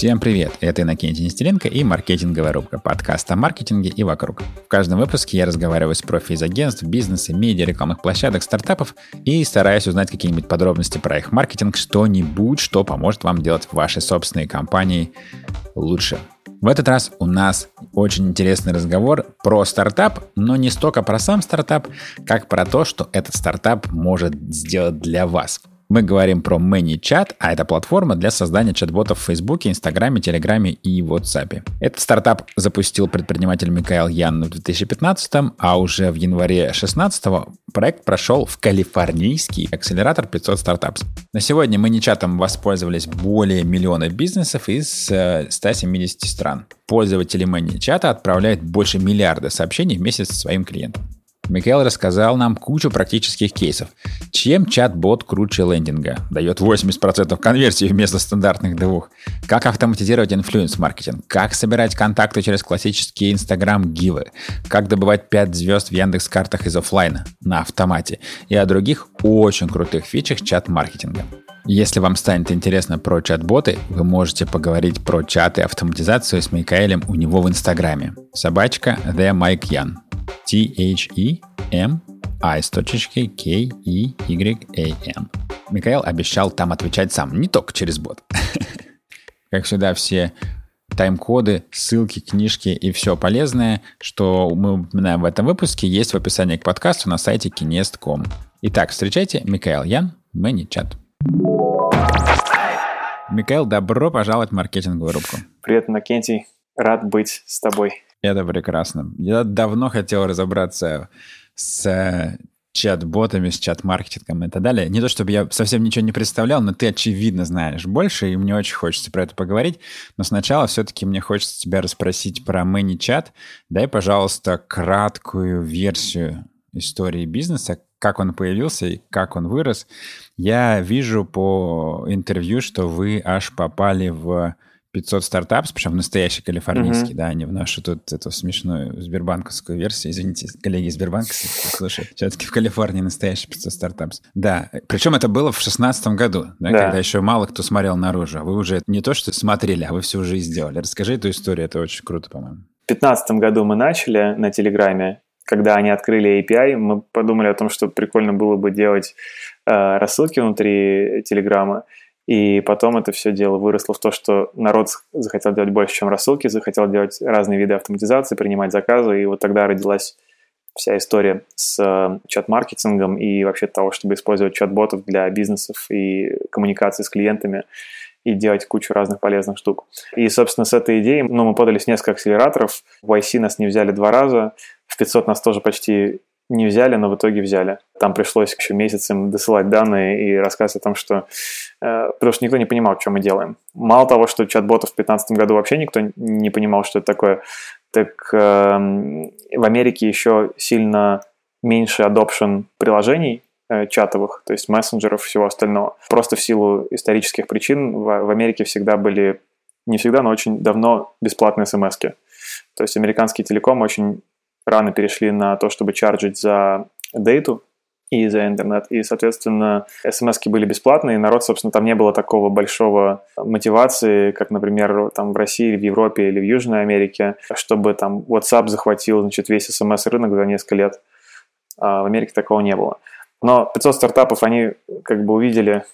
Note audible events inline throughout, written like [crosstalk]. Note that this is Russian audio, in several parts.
Всем привет! Это Иннокентий Нестеренко и маркетинговая рубка подкаста о маркетинге и вокруг. В каждом выпуске я разговариваю с профи из агентств, бизнеса, медиа, рекламных площадок, стартапов и стараюсь узнать какие-нибудь подробности про их маркетинг, что-нибудь, что поможет вам делать ваши собственные компании лучше. В этот раз у нас очень интересный разговор про стартап, но не столько про сам стартап, как про то, что этот стартап может сделать для вас. Мы говорим про ManyChat, а это платформа для создания чат-ботов в Facebook, Инстаграме, Телеграме и WhatsApp. Этот стартап запустил предприниматель Михаил Ян в 2015, а уже в январе 2016 проект прошел в калифорнийский акселератор 500 стартапс. На сегодня ManyChat воспользовались более миллиона бизнесов из 170 э, стран. Пользователи ManyChat отправляют больше миллиарда сообщений в месяц своим клиентам. Микаэл рассказал нам кучу практических кейсов. Чем чат-бот круче лендинга? Дает 80% конверсии вместо стандартных двух. Как автоматизировать инфлюенс-маркетинг? Как собирать контакты через классические Instagram-гивы? Как добывать 5 звезд в Яндекс-картах из офлайна на автомате? И о других очень крутых фичах чат-маркетинга. Если вам станет интересно про чат-боты, вы можете поговорить про чат и автоматизацию с Микаэлем у него в Инстаграме. Собачка The Mike Yan. T-H-E-M I с точечкой K-E-Y-A-N. Михаил обещал там отвечать сам, не только через бот. [laughs] Как всегда, все тайм-коды, ссылки, книжки и все полезное, что мы упоминаем в этом выпуске, есть в описании к подкасту на сайте kinest.com. Итак, встречайте, Михаил Ян, Чат. Михаил, добро пожаловать в маркетинговую рубку. Привет, Макентий. Рад быть с тобой. Это прекрасно. Я давно хотел разобраться с э, чат-ботами, с чат-маркетингом и так далее. Не то, чтобы я совсем ничего не представлял, но ты, очевидно, знаешь больше, и мне очень хочется про это поговорить. Но сначала все-таки мне хочется тебя расспросить про ManyChat. Дай, пожалуйста, краткую версию истории бизнеса, как он появился и как он вырос. Я вижу по интервью, что вы аж попали в 500 стартапов, причем настоящий калифорнийский, mm-hmm. да, не в нашу тут эту смешную сбербанковскую версию. Извините, коллеги из Сбербанка, слушай, [laughs] все-таки в Калифорнии настоящий 500 стартапов. Да, причем это было в 16 году, да, да, когда еще мало кто смотрел наружу. А вы уже не то, что смотрели, а вы все уже и сделали. Расскажи эту историю, это очень круто, по-моему. В 2015 году мы начали на Телеграме, когда они открыли API, мы подумали о том, что прикольно было бы делать э, рассылки внутри Телеграма. И потом это все дело выросло в то, что народ захотел делать больше, чем рассылки, захотел делать разные виды автоматизации, принимать заказы, и вот тогда родилась вся история с э, чат-маркетингом и вообще того, чтобы использовать чат-ботов для бизнесов и коммуникации с клиентами и делать кучу разных полезных штук. И, собственно, с этой идеей ну, мы подались несколько акселераторов. В YC нас не взяли два раза, в 500 нас тоже почти не взяли, но в итоге взяли. Там пришлось еще месяцем досылать данные и рассказывать о том, что... Э, потому что никто не понимал, что мы делаем. Мало того, что чат-ботов в 2015 году вообще никто не понимал, что это такое, так э, в Америке еще сильно меньше adoption приложений э, чатовых, то есть мессенджеров, всего остального. Просто в силу исторических причин в, в Америке всегда были, не всегда, но очень давно бесплатные смс -ки. То есть американский телеком очень рано перешли на то, чтобы чарджить за дейту и за интернет. И, соответственно, смс были бесплатные, и народ, собственно, там не было такого большого мотивации, как, например, там в России, в Европе или в Южной Америке, чтобы там WhatsApp захватил, значит, весь смс-рынок за несколько лет. А в Америке такого не было. Но 500 стартапов, они как бы увидели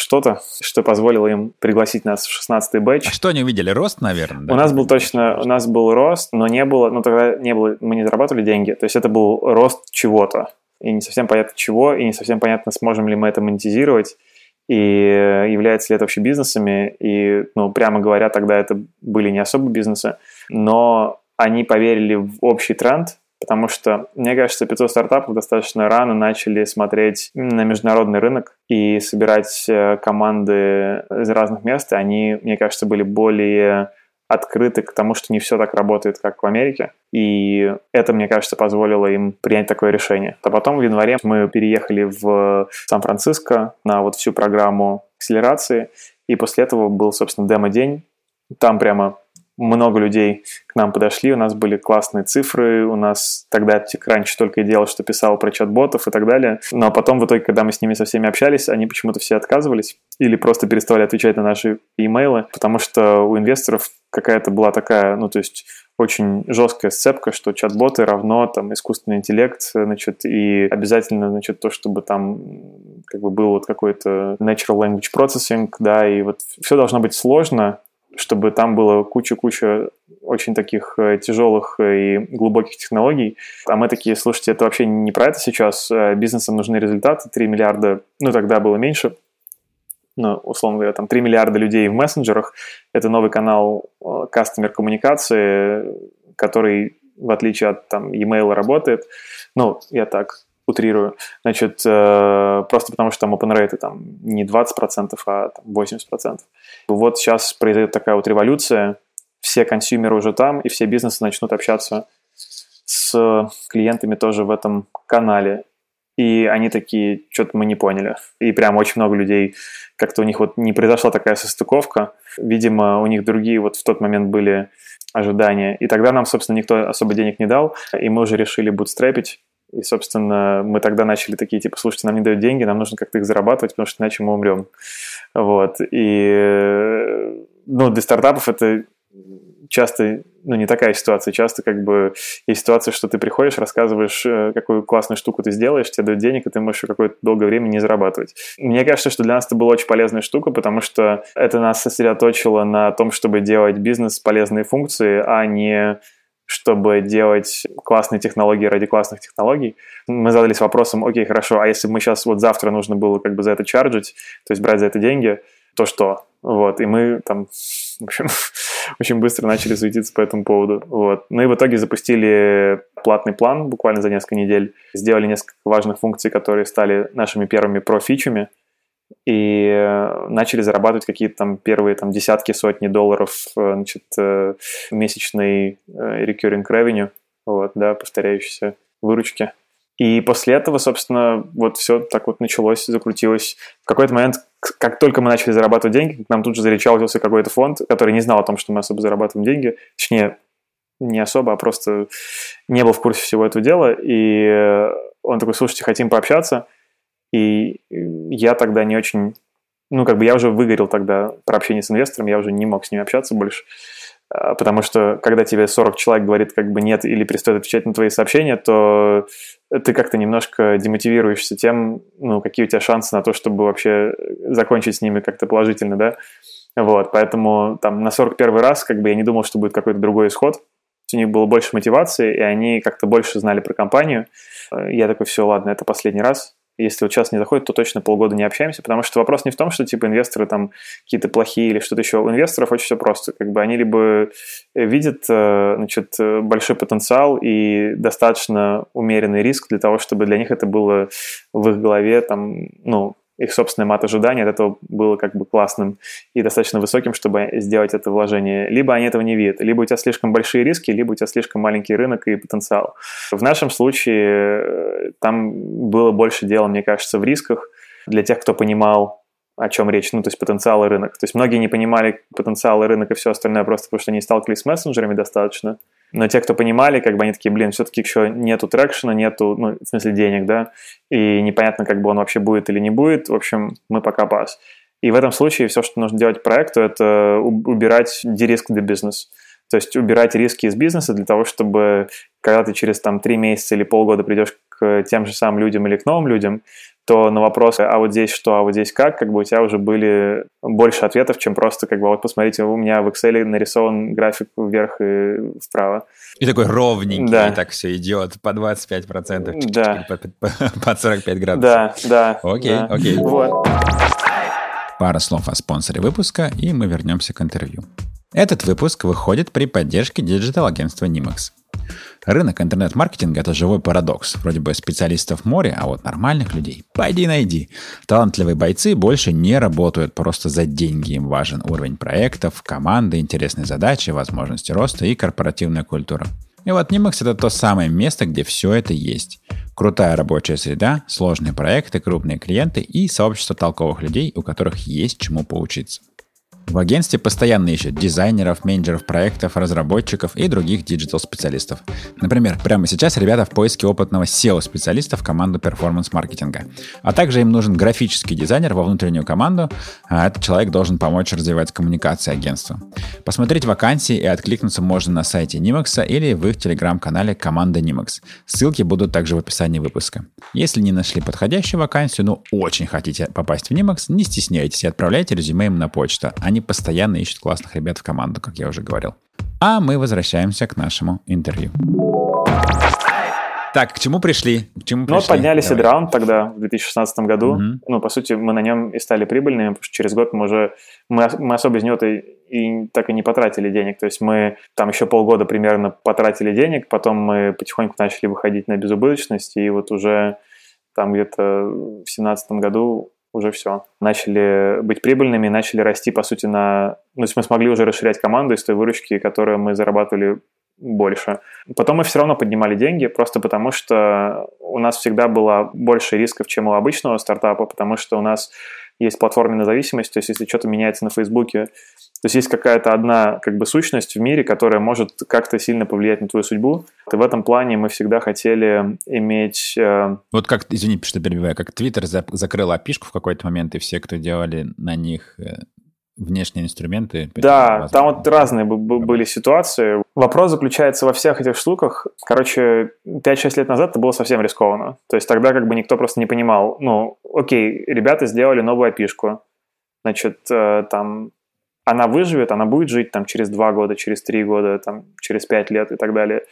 что-то, что позволило им пригласить нас в 16-й бэч. А что они увидели? Рост, наверное? Да? У нас был точно, у нас был рост, но не было, ну тогда не было, мы не зарабатывали деньги, то есть это был рост чего-то. И не совсем понятно чего, и не совсем понятно, сможем ли мы это монетизировать, и является ли это вообще бизнесами. И, ну, прямо говоря, тогда это были не особо бизнесы, но они поверили в общий тренд, Потому что, мне кажется, 500 стартапов достаточно рано начали смотреть на международный рынок и собирать э, команды из разных мест. И они, мне кажется, были более открыты к тому, что не все так работает, как в Америке. И это, мне кажется, позволило им принять такое решение. А потом в январе мы переехали в Сан-Франциско на вот всю программу акселерации. И после этого был, собственно, демо-день. Там прямо много людей к нам подошли, у нас были классные цифры, у нас тогда раньше только и делал, что писал про чат-ботов и так далее. Но потом в итоге, когда мы с ними со всеми общались, они почему-то все отказывались или просто переставали отвечать на наши имейлы, потому что у инвесторов какая-то была такая, ну, то есть очень жесткая сцепка, что чат-боты равно там искусственный интеллект, значит, и обязательно, значит, то, чтобы там как бы был вот какой-то natural language processing, да, и вот все должно быть сложно, чтобы там было куча-куча очень таких э, тяжелых и глубоких технологий. А мы такие, слушайте, это вообще не про это сейчас. Э, бизнесам нужны результаты. 3 миллиарда, ну тогда было меньше, ну, условно говоря, там 3 миллиарда людей в мессенджерах. Это новый канал кастомер э, коммуникации, который, в отличие от там e-mail, работает. Ну, я так утрирую. Значит, э, просто потому что там open rate там не 20%, а там, 80%. Вот сейчас произойдет такая вот революция. Все консюмеры уже там, и все бизнесы начнут общаться с клиентами тоже в этом канале. И они такие, что-то мы не поняли. И прям очень много людей, как-то у них вот не произошла такая состыковка. Видимо, у них другие вот в тот момент были ожидания. И тогда нам, собственно, никто особо денег не дал, и мы уже решили бутстрепить. И, собственно, мы тогда начали такие, типа, слушайте, нам не дают деньги, нам нужно как-то их зарабатывать, потому что иначе мы умрем. Вот. И, ну, для стартапов это часто, ну, не такая ситуация. Часто как бы есть ситуация, что ты приходишь, рассказываешь, э, какую классную штуку ты сделаешь, тебе дают денег, и ты можешь какое-то долгое время не зарабатывать. Мне кажется, что для нас это была очень полезная штука, потому что это нас сосредоточило на том, чтобы делать бизнес полезные функции, а не чтобы делать классные технологии ради классных технологий. Мы задались вопросом, окей, хорошо, а если бы мы сейчас вот завтра нужно было как бы за это чарджить, то есть брать за это деньги, то что? Вот, и мы там, в общем, [laughs] очень быстро начали суетиться по этому поводу. Вот. Ну и в итоге запустили платный план буквально за несколько недель, сделали несколько важных функций, которые стали нашими первыми про-фичами, и э, начали зарабатывать какие-то там первые там десятки, сотни долларов э, значит, э, месячной recurring revenue, вот, да, повторяющейся выручки. И после этого, собственно, вот все так вот началось, закрутилось. В какой-то момент, как только мы начали зарабатывать деньги, к нам тут же заречался какой-то фонд, который не знал о том, что мы особо зарабатываем деньги. Точнее, не особо, а просто не был в курсе всего этого дела. И он такой, слушайте, хотим пообщаться – и я тогда не очень... Ну, как бы я уже выгорел тогда про общение с инвестором, я уже не мог с ними общаться больше. А, потому что когда тебе 40 человек говорит как бы нет или перестает отвечать на твои сообщения, то ты как-то немножко демотивируешься тем, ну, какие у тебя шансы на то, чтобы вообще закончить с ними как-то положительно, да. Вот, поэтому там на 41 раз как бы я не думал, что будет какой-то другой исход. У них было больше мотивации, и они как-то больше знали про компанию. Я такой, все, ладно, это последний раз если вот сейчас не заходит, то точно полгода не общаемся, потому что вопрос не в том, что типа инвесторы там какие-то плохие или что-то еще. У инвесторов очень все просто. Как бы они либо видят э, значит, большой потенциал и достаточно умеренный риск для того, чтобы для них это было в их голове там, ну, их собственное мат ожидания от этого было как бы классным и достаточно высоким, чтобы сделать это вложение. Либо они этого не видят, либо у тебя слишком большие риски, либо у тебя слишком маленький рынок и потенциал. В нашем случае э, там было больше дела, мне кажется, в рисках для тех, кто понимал, о чем речь, ну, то есть потенциал и рынок. То есть многие не понимали потенциал и рынок и все остальное просто потому, что не сталкивались с мессенджерами достаточно. Но те, кто понимали, как бы они такие, блин, все-таки еще нету трекшена, нету, ну, в смысле денег, да, и непонятно, как бы он вообще будет или не будет. В общем, мы пока пас. И в этом случае все, что нужно делать проекту, это убирать дериск для бизнеса. То есть убирать риски из бизнеса для того, чтобы когда ты через там три месяца или полгода придешь к тем же самым людям или к новым людям, то на вопросы, а вот здесь что, а вот здесь как, как бы у тебя уже были больше ответов, чем просто как бы вот посмотрите, у меня в Excel нарисован график вверх и вправо. И такой ровненький, да. и так все идет по 25%, да. по, по, [laughs] по 45 градусов. Да, да. Окей, да. окей. Вот. Пара слов о спонсоре выпуска, и мы вернемся к интервью. Этот выпуск выходит при поддержке digital-агентства Nimax. Рынок интернет-маркетинга – это живой парадокс. Вроде бы специалистов море, а вот нормальных людей – пойди найди. Талантливые бойцы больше не работают просто за деньги. Им важен уровень проектов, команды, интересные задачи, возможности роста и корпоративная культура. И вот Nimax – это то самое место, где все это есть. Крутая рабочая среда, сложные проекты, крупные клиенты и сообщество толковых людей, у которых есть чему поучиться. В агентстве постоянно ищут дизайнеров, менеджеров проектов, разработчиков и других digital-специалистов. Например, прямо сейчас ребята в поиске опытного SEO-специалиста в команду перформанс-маркетинга. А также им нужен графический дизайнер во внутреннюю команду, а этот человек должен помочь развивать коммуникации агентства. Посмотреть вакансии и откликнуться можно на сайте Nimax или в их телеграм-канале «Команда Nimax». Ссылки будут также в описании выпуска. Если не нашли подходящую вакансию, но очень хотите попасть в Nimax, не стесняйтесь и отправляйте резюме им на почту. Они постоянно ищут классных ребят в команду, как я уже говорил. А мы возвращаемся к нашему интервью. Так, к чему пришли? К чему ну, пришли? подняли седраунд тогда, в 2016 году. Угу. Ну, по сути, мы на нем и стали прибыльными, потому что через год мы уже... Мы, мы особо из него-то и так и не потратили денег. То есть мы там еще полгода примерно потратили денег, потом мы потихоньку начали выходить на безубыточность, и вот уже там где-то в 2017 году уже все. Начали быть прибыльными, начали расти, по сути, на... Ну, то есть мы смогли уже расширять команду из той выручки, которую мы зарабатывали больше. Потом мы все равно поднимали деньги, просто потому что у нас всегда было больше рисков, чем у обычного стартапа, потому что у нас есть платформенная зависимость, то есть если что-то меняется на Фейсбуке, то есть есть какая-то одна как бы сущность в мире, которая может как-то сильно повлиять на твою судьбу. И в этом плане мы всегда хотели иметь... Э... Вот как, извини, что перебиваю, как Твиттер закрыл опишку в какой-то момент, и все, кто делали на них э, внешние инструменты. Да, там вот разные были ситуации. Вопрос заключается во всех этих штуках. Короче, 5-6 лет назад это было совсем рискованно. То есть тогда как бы никто просто не понимал, ну, окей, ребята сделали новую опишку, значит, э, там она выживет, она будет жить там через 2 года, через 3 года, там через 5 лет и так далее.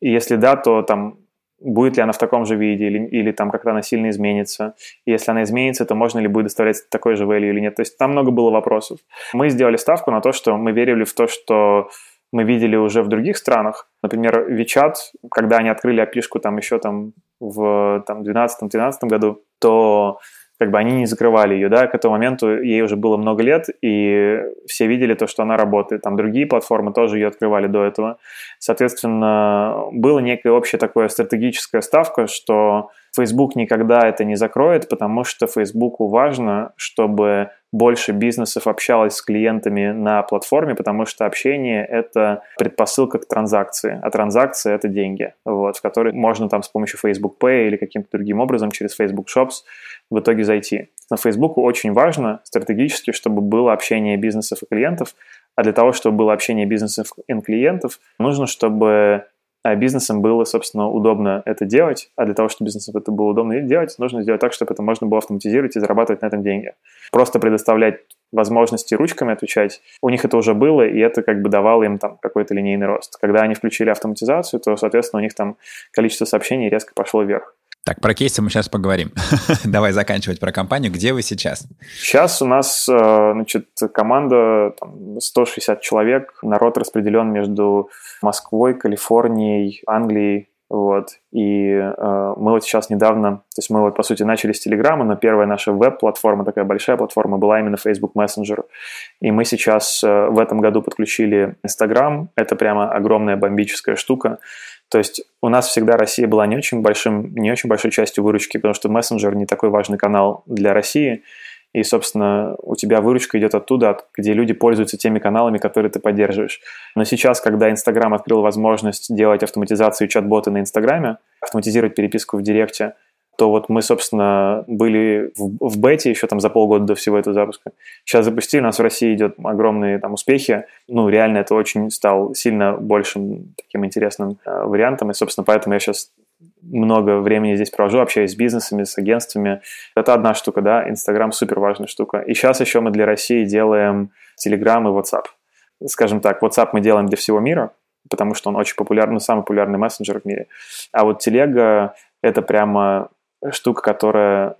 И если да, то там будет ли она в таком же виде или, или там как-то она сильно изменится. И если она изменится, то можно ли будет доставлять такой же value или нет. То есть там много было вопросов. Мы сделали ставку на то, что мы верили в то, что мы видели уже в других странах. Например, WeChat, когда они открыли опишку там еще там в там, 2012-2013 году, то как бы они не закрывали ее, да, к этому моменту ей уже было много лет, и все видели то, что она работает. Там другие платформы тоже ее открывали до этого. Соответственно, было некая общая такая стратегическая ставка, что Facebook никогда это не закроет, потому что Facebook важно, чтобы больше бизнесов общалось с клиентами на платформе, потому что общение — это предпосылка к транзакции, а транзакция — это деньги, вот, в которые можно там с помощью Facebook Pay или каким-то другим образом через Facebook Shops в итоге зайти. На Facebook очень важно стратегически, чтобы было общение бизнесов и клиентов, а для того, чтобы было общение бизнесов и клиентов, нужно, чтобы а бизнесам было, собственно, удобно это делать, а для того, чтобы бизнесам это было удобно делать, нужно сделать так, чтобы это можно было автоматизировать и зарабатывать на этом деньги. Просто предоставлять возможности ручками отвечать, у них это уже было, и это как бы давало им там какой-то линейный рост. Когда они включили автоматизацию, то, соответственно, у них там количество сообщений резко пошло вверх. Так, про кейсы мы сейчас поговорим. [laughs] Давай заканчивать про компанию. Где вы сейчас? Сейчас у нас, э, значит, команда там, 160 человек. Народ распределен между Москвой, Калифорнией, Англией. Вот. И э, мы вот сейчас недавно, то есть мы вот, по сути, начали с Телеграма, но первая наша веб-платформа, такая большая платформа, была именно Facebook Messenger. И мы сейчас э, в этом году подключили Instagram. Это прямо огромная бомбическая штука. То есть у нас всегда Россия была не очень, большим, не очень большой частью выручки, потому что мессенджер не такой важный канал для России. И, собственно, у тебя выручка идет оттуда, где люди пользуются теми каналами, которые ты поддерживаешь. Но сейчас, когда Инстаграм открыл возможность делать автоматизацию чат-боты на Инстаграме, автоматизировать переписку в Директе – то вот мы, собственно, были в, в бете еще там за полгода до всего этого запуска. Сейчас запустили, у нас в России идет огромные там успехи. Ну, реально это очень стал сильно большим таким интересным э, вариантом. И, собственно, поэтому я сейчас много времени здесь провожу, общаюсь с бизнесами, с агентствами. Это одна штука, да, Инстаграм супер важная штука. И сейчас еще мы для России делаем Telegram и WhatsApp. Скажем так, WhatsApp мы делаем для всего мира, потому что он очень популярный, самый популярный мессенджер в мире. А вот телега — это прямо штука, которая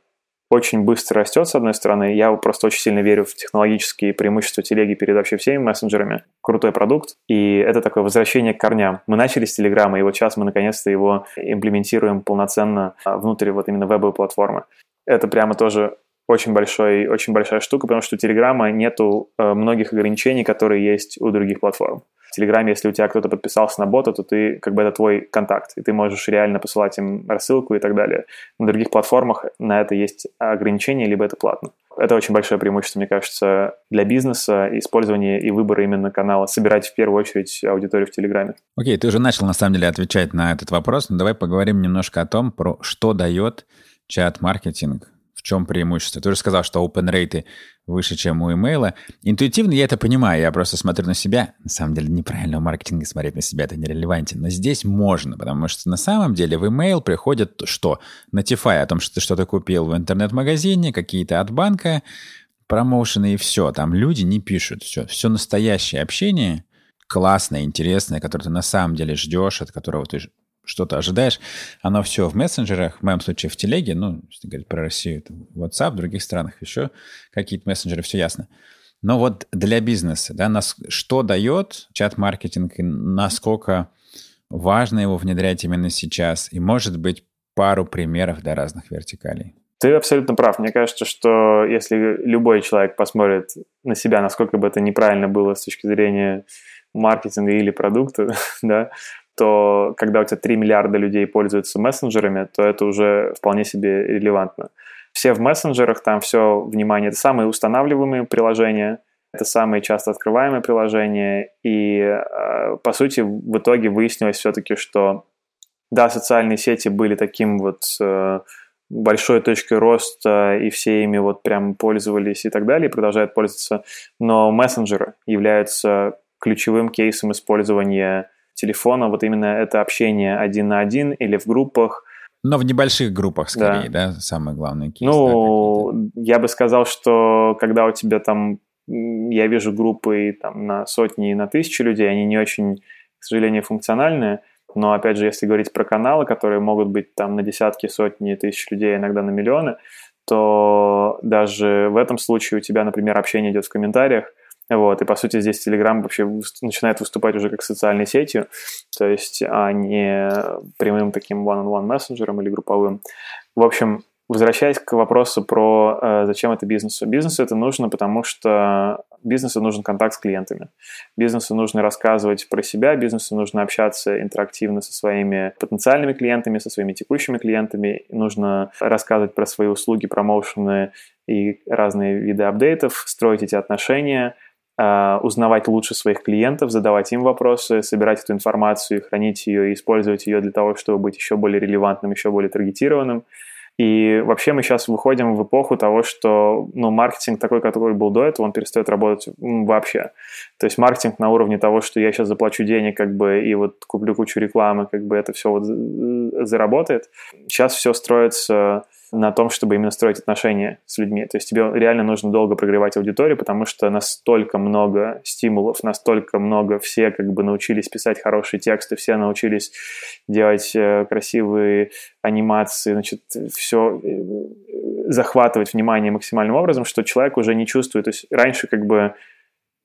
очень быстро растет, с одной стороны. Я просто очень сильно верю в технологические преимущества телеги перед вообще всеми мессенджерами. Крутой продукт. И это такое возвращение к корням. Мы начали с Телеграма, и вот сейчас мы наконец-то его имплементируем полноценно а, внутрь вот именно вебовой платформы. Это прямо тоже очень, большой, очень большая штука, потому что у Телеграма нету э, многих ограничений, которые есть у других платформ. В Телеграме, если у тебя кто-то подписался на бота, то ты, как бы это твой контакт, и ты можешь реально посылать им рассылку и так далее. На других платформах на это есть ограничения, либо это платно. Это очень большое преимущество, мне кажется, для бизнеса, использование и выбора именно канала, собирать в первую очередь аудиторию в Телеграме. Окей, okay, ты уже начал на самом деле отвечать на этот вопрос, но давай поговорим немножко о том, про что дает чат-маркетинг в чем преимущество? Ты уже сказал, что open rate выше, чем у имейла. Интуитивно я это понимаю, я просто смотрю на себя. На самом деле неправильно в маркетинге смотреть на себя, это нерелевантен. Но здесь можно, потому что на самом деле в email приходит что? Notify о том, что ты что-то купил в интернет-магазине, какие-то от банка, промоушены и все. Там люди не пишут. Все, все настоящее общение, классное, интересное, которое ты на самом деле ждешь, от которого ты что-то ожидаешь, оно все в мессенджерах, в моем случае в телеге, ну, если говорить про Россию, это WhatsApp, в других странах еще какие-то мессенджеры, все ясно. Но вот для бизнеса, да, нас, что дает чат-маркетинг и насколько важно его внедрять именно сейчас? И, может быть, пару примеров для разных вертикалей. Ты абсолютно прав. Мне кажется, что если любой человек посмотрит на себя, насколько бы это неправильно было с точки зрения маркетинга или продукта, [laughs] да, то когда у тебя 3 миллиарда людей пользуются мессенджерами, то это уже вполне себе релевантно. Все в мессенджерах, там все, внимание, это самые устанавливаемые приложения, это самые часто открываемые приложения, и, э, по сути, в итоге выяснилось все-таки, что, да, социальные сети были таким вот э, большой точкой роста, и все ими вот прям пользовались и так далее, и продолжают пользоваться, но мессенджеры являются ключевым кейсом использования телефона, вот именно это общение один на один или в группах. Но в небольших группах скорее, да, да самое главное. Кейс, ну, да, я бы сказал, что когда у тебя там, я вижу группы там на сотни и на тысячи людей, они не очень, к сожалению, функциональные, но, опять же, если говорить про каналы, которые могут быть там на десятки, сотни тысяч людей, иногда на миллионы, то даже в этом случае у тебя, например, общение идет в комментариях, вот, и по сути здесь Telegram вообще начинает выступать уже как социальной сетью, то есть, а не прямым таким one-on-one мессенджером или групповым. В общем, возвращаясь к вопросу про э, зачем это бизнесу. Бизнесу это нужно, потому что бизнесу нужен контакт с клиентами. Бизнесу нужно рассказывать про себя, бизнесу нужно общаться интерактивно со своими потенциальными клиентами, со своими текущими клиентами. Нужно рассказывать про свои услуги, промоушены и разные виды апдейтов, строить эти отношения – узнавать лучше своих клиентов, задавать им вопросы, собирать эту информацию, хранить ее и использовать ее для того, чтобы быть еще более релевантным, еще более таргетированным. И вообще мы сейчас выходим в эпоху того, что ну, маркетинг такой, который был до этого, он перестает работать вообще. То есть маркетинг на уровне того, что я сейчас заплачу денег как бы и вот куплю кучу рекламы, как бы это все вот заработает. Сейчас все строится на том, чтобы именно строить отношения с людьми. То есть тебе реально нужно долго прогревать аудиторию, потому что настолько много стимулов, настолько много все как бы научились писать хорошие тексты, все научились делать э, красивые анимации, значит, все э, захватывать внимание максимальным образом, что человек уже не чувствует. То есть раньше как бы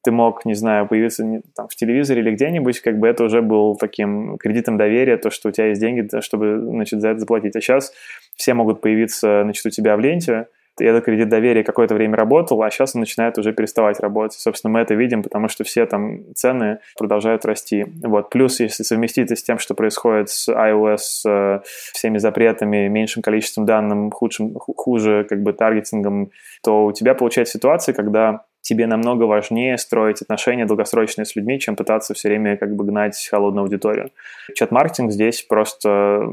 ты мог, не знаю, появиться там, в телевизоре или где-нибудь, как бы это уже был таким кредитом доверия, то, что у тебя есть деньги, чтобы, значит, за это заплатить. А сейчас все могут появиться, значит, у тебя в ленте, и этот кредит доверия какое-то время работал, а сейчас он начинает уже переставать работать. Собственно, мы это видим, потому что все там цены продолжают расти. Вот. Плюс, если совместить это с тем, что происходит с iOS, э, всеми запретами, меньшим количеством данных, худшим, хуже как бы таргетингом, то у тебя получается ситуация, когда тебе намного важнее строить отношения долгосрочные с людьми, чем пытаться все время как бы гнать холодную аудиторию. Чат-маркетинг здесь просто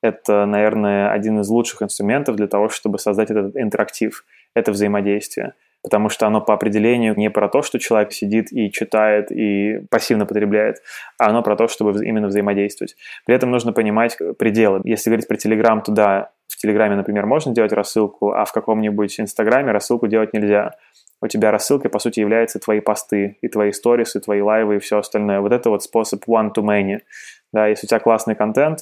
это, наверное, один из лучших инструментов для того, чтобы создать этот интерактив, это взаимодействие. Потому что оно по определению не про то, что человек сидит и читает и пассивно потребляет, а оно про то, чтобы именно взаимодействовать. При этом нужно понимать пределы. Если говорить про Телеграм, то да, в Телеграме, например, можно делать рассылку, а в каком-нибудь Инстаграме рассылку делать нельзя у тебя рассылкой, по сути, являются твои посты, и твои сторис, и твои лайвы, и все остальное. Вот это вот способ one-to-many. Да, если у тебя классный контент,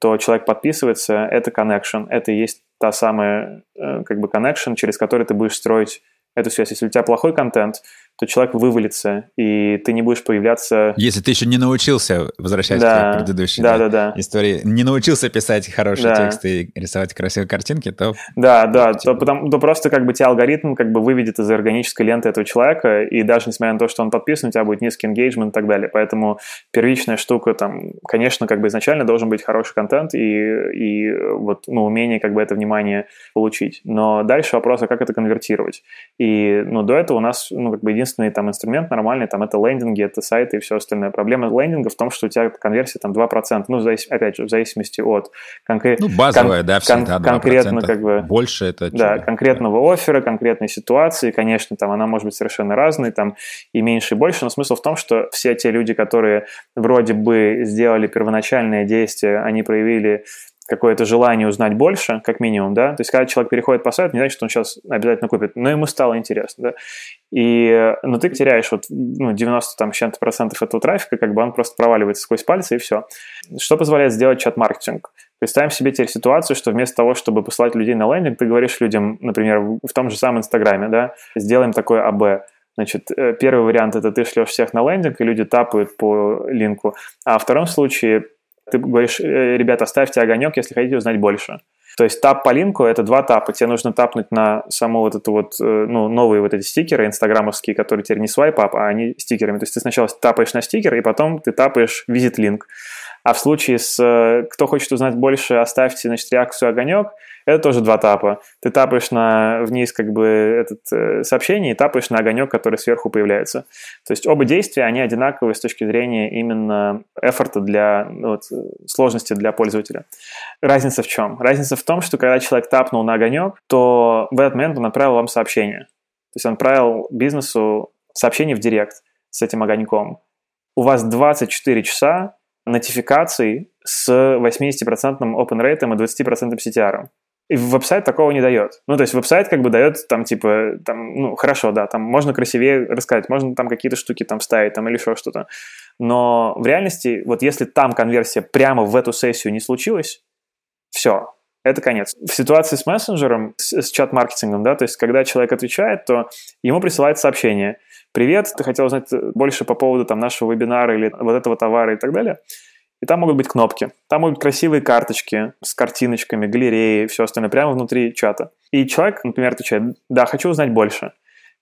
то человек подписывается, это connection, это и есть та самая, э, как бы, connection, через который ты будешь строить эту связь. Если у тебя плохой контент, то человек вывалится, и ты не будешь появляться... Если ты еще не научился, возвращаясь да, к предыдущей да, да, да. истории, не научился писать хорошие да. тексты и рисовать красивые картинки, то... Да, да, то, потому, то просто как бы тебя алгоритм как бы выведет из органической ленты этого человека, и даже несмотря на то, что он подписан, у тебя будет низкий engagement и так далее. Поэтому первичная штука там, конечно, как бы изначально должен быть хороший контент и, и вот ну, умение как бы это внимание получить. Но дальше вопрос, а как это конвертировать? И ну, до этого у нас ну, как бы единственный там инструмент нормальный, там это лендинги, это сайты и все остальное. Проблема лендинга в том, что у тебя конверсия там 2%, ну, завис... опять же, в зависимости от конкретно... Ну, базовая, кон... да, всегда кон... конкретно как бы... Больше это... Да, чудо. конкретного оффера, конкретной ситуации, конечно, там она может быть совершенно разной, там и меньше, и больше, но смысл в том, что все те люди, которые вроде бы сделали первоначальное действие, они проявили какое-то желание узнать больше, как минимум, да, то есть когда человек переходит по сайту, не значит, что он сейчас обязательно купит, но ему стало интересно, да, и, но ты теряешь вот ну, 90 там чем-то процентов этого трафика, как бы он просто проваливается сквозь пальцы и все. Что позволяет сделать чат-маркетинг? Представим себе теперь ситуацию, что вместо того, чтобы посылать людей на лендинг, ты говоришь людям, например, в том же самом Инстаграме, да, сделаем такое АБ, Значит, э, первый вариант – это ты шлешь всех на лендинг, и люди тапают по линку. А в втором случае ты говоришь, «Э, ребята, ставьте огонек, если хотите узнать больше. То есть тап по линку – это два тапа. Тебе нужно тапнуть на саму вот эту вот, э, ну, новые вот эти стикеры инстаграмовские, которые теперь не свайп-ап, а они стикерами. То есть ты сначала тапаешь на стикер, и потом ты тапаешь визит-линк. А в случае с э, «Кто хочет узнать больше, оставьте, значит, реакцию огонек», это тоже два тапа. Ты тапаешь на вниз как бы этот э, сообщение и тапаешь на огонек, который сверху появляется. То есть оба действия, они одинаковые с точки зрения именно эфорта для, ну, вот, сложности для пользователя. Разница в чем? Разница в том, что когда человек тапнул на огонек, то в этот момент он отправил вам сообщение. То есть он отправил бизнесу сообщение в директ с этим огоньком. У вас 24 часа нотификаций с 80% open rate и 20% CTR. И веб-сайт такого не дает. Ну, то есть веб-сайт как бы дает там типа, там, ну, хорошо, да, там можно красивее рассказать, можно там какие-то штуки там ставить там или еще что-то. Но в реальности, вот если там конверсия прямо в эту сессию не случилась, все, это конец. В ситуации с мессенджером, с, с чат-маркетингом, да, то есть когда человек отвечает, то ему присылает сообщение. Привет, ты хотел узнать больше по поводу там нашего вебинара или вот этого товара и так далее. И там могут быть кнопки. Там могут быть красивые карточки с картиночками, галереи, все остальное прямо внутри чата. И человек, например, отвечает, да, хочу узнать больше.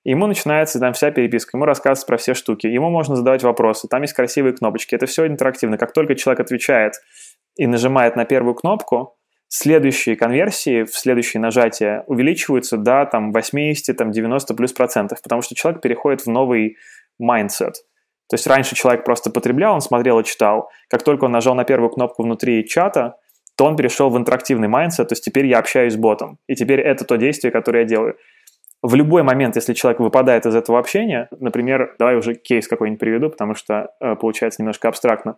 И ему начинается там вся переписка, ему рассказывают про все штуки, ему можно задавать вопросы, там есть красивые кнопочки, это все интерактивно. Как только человек отвечает и нажимает на первую кнопку, следующие конверсии в следующие нажатия увеличиваются до там 80, там 90 плюс процентов, потому что человек переходит в новый mindset – то есть раньше человек просто потреблял, он смотрел и читал. Как только он нажал на первую кнопку внутри чата, то он перешел в интерактивный mindset, то есть теперь я общаюсь с ботом. И теперь это то действие, которое я делаю. В любой момент, если человек выпадает из этого общения, например, давай уже кейс какой-нибудь приведу, потому что э, получается немножко абстрактно.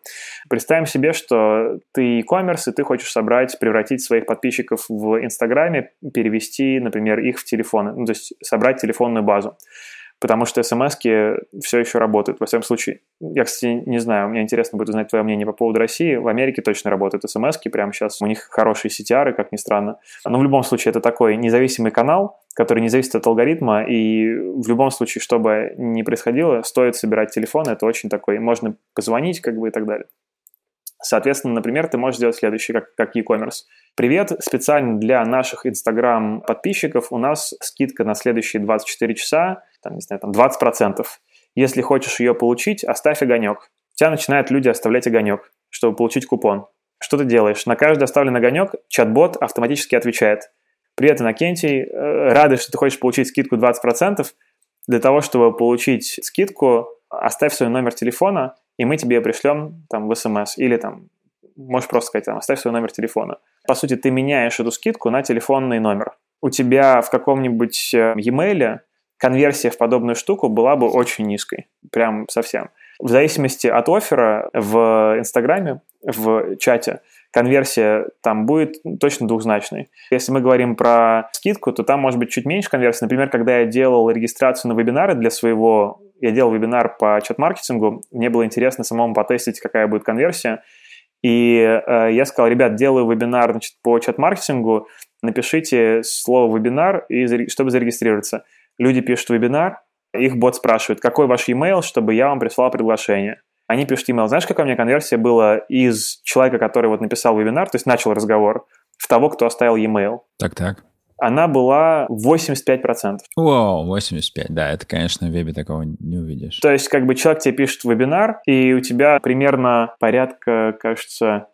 Представим себе, что ты e-commerce, и ты хочешь собрать, превратить своих подписчиков в Инстаграме, перевести, например, их в телефоны, ну, то есть собрать телефонную базу потому что смс все еще работают. Во всяком случае, я, кстати, не знаю, мне интересно будет узнать твое мнение по поводу России. В Америке точно работают смс прямо сейчас у них хорошие CTR, как ни странно. Но в любом случае это такой независимый канал, который не зависит от алгоритма, и в любом случае, что бы ни происходило, стоит собирать телефон, это очень такой, можно позвонить как бы и так далее. Соответственно, например, ты можешь сделать следующее, как, как e-commerce. Привет, специально для наших Instagram подписчиков у нас скидка на следующие 24 часа там, не знаю, там 20%. Если хочешь ее получить, оставь огонек. У тебя начинают люди оставлять огонек, чтобы получить купон. Что ты делаешь? На каждый оставленный огонек чат-бот автоматически отвечает. Привет, Иннокентий, э, рады, что ты хочешь получить скидку 20%. Для того, чтобы получить скидку, оставь свой номер телефона, и мы тебе пришлем там в смс. Или там, можешь просто сказать, там, оставь свой номер телефона. По сути, ты меняешь эту скидку на телефонный номер. У тебя в каком-нибудь э, e-mail конверсия в подобную штуку была бы очень низкой, прям совсем. В зависимости от оффера в Инстаграме, в чате, конверсия там будет точно двухзначной. Если мы говорим про скидку, то там может быть чуть меньше конверсии. Например, когда я делал регистрацию на вебинары для своего, я делал вебинар по чат-маркетингу, мне было интересно самому потестить, какая будет конверсия. И э, я сказал, ребят, делаю вебинар значит, по чат-маркетингу, напишите слово «вебинар», и, чтобы зарегистрироваться люди пишут вебинар, их бот спрашивает, какой ваш e-mail, чтобы я вам прислал приглашение. Они пишут email. Знаешь, какая у меня конверсия была из человека, который вот написал вебинар, то есть начал разговор, в того, кто оставил e-mail? Так-так. Она была 85%. Вау, 85, да, это, конечно, в вебе такого не увидишь. То есть, как бы человек тебе пишет вебинар, и у тебя примерно порядка, кажется,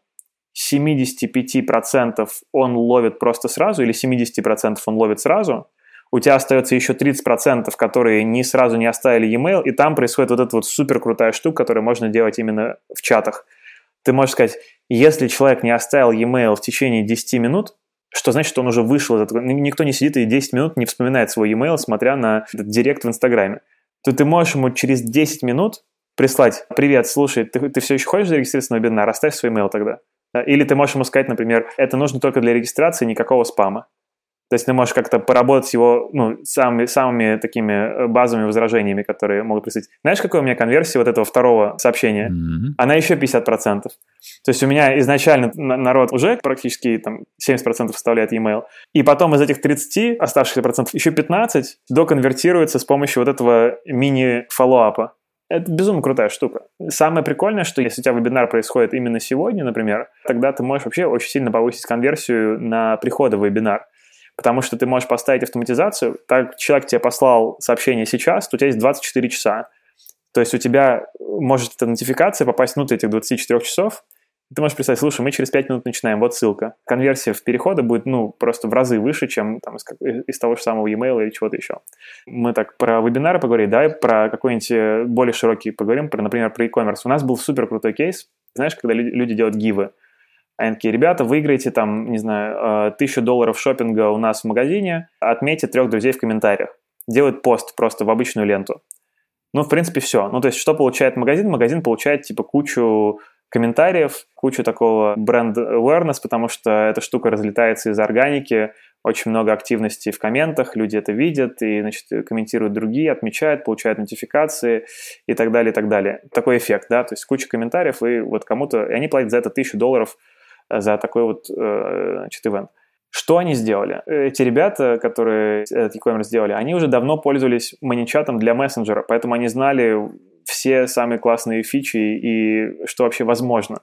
75% он ловит просто сразу, или 70% он ловит сразу, у тебя остается еще 30%, которые не сразу не оставили e-mail, и там происходит вот эта вот супер крутая штука, которую можно делать именно в чатах. Ты можешь сказать, если человек не оставил e-mail в течение 10 минут, что значит, что он уже вышел из этого. Никто не сидит и 10 минут не вспоминает свой e-mail, смотря на директ в Инстаграме. То ты можешь ему через 10 минут прислать «Привет, слушай, ты, ты все еще хочешь зарегистрироваться на вебинар? Оставь свой email тогда». Или ты можешь ему сказать, например, это нужно только для регистрации, никакого спама. То есть ты можешь как-то поработать его ну, самыми, самыми такими э, базовыми возражениями, которые могут присутствовать. Знаешь, какая у меня конверсия вот этого второго сообщения? Mm-hmm. Она еще 50%. То есть у меня изначально народ уже практически там, 70% вставляет e-mail. И потом из этих 30 оставшихся процентов еще 15 доконвертируется с помощью вот этого мини-фоллоуапа. Это безумно крутая штука. Самое прикольное, что если у тебя вебинар происходит именно сегодня, например, тогда ты можешь вообще очень сильно повысить конверсию на приходы в вебинар. Потому что ты можешь поставить автоматизацию. Так человек тебе послал сообщение сейчас, то у тебя есть 24 часа. То есть у тебя может эта нотификация попасть внутрь этих 24 часов, ты можешь представить, слушай, мы через 5 минут начинаем, вот ссылка. Конверсия в переходы будет, ну, просто в разы выше, чем там, из, из того же самого e-mail или чего-то еще. Мы так про вебинары поговорили, давай про какой-нибудь э, более широкий поговорим, про, например, про e-commerce. У нас был супер крутой кейс, знаешь, когда люди делают гивы. Они такие, ребята, выиграете там, не знаю, э, тысячу долларов шопинга у нас в магазине, отметьте трех друзей в комментариях. Делают пост просто в обычную ленту. Ну, в принципе, все. Ну, то есть, что получает магазин? Магазин получает, типа, кучу комментариев, кучу такого бренд awareness, потому что эта штука разлетается из органики, очень много активности в комментах, люди это видят и, значит, комментируют другие, отмечают, получают нотификации и так далее, и так далее. Такой эффект, да, то есть куча комментариев, и вот кому-то, и они платят за это тысячу долларов за такой вот, э, значит, ивент. Что они сделали? Эти ребята, которые этот e-commerce сделали, они уже давно пользовались маничатом для мессенджера, поэтому они знали все самые классные фичи и что вообще возможно.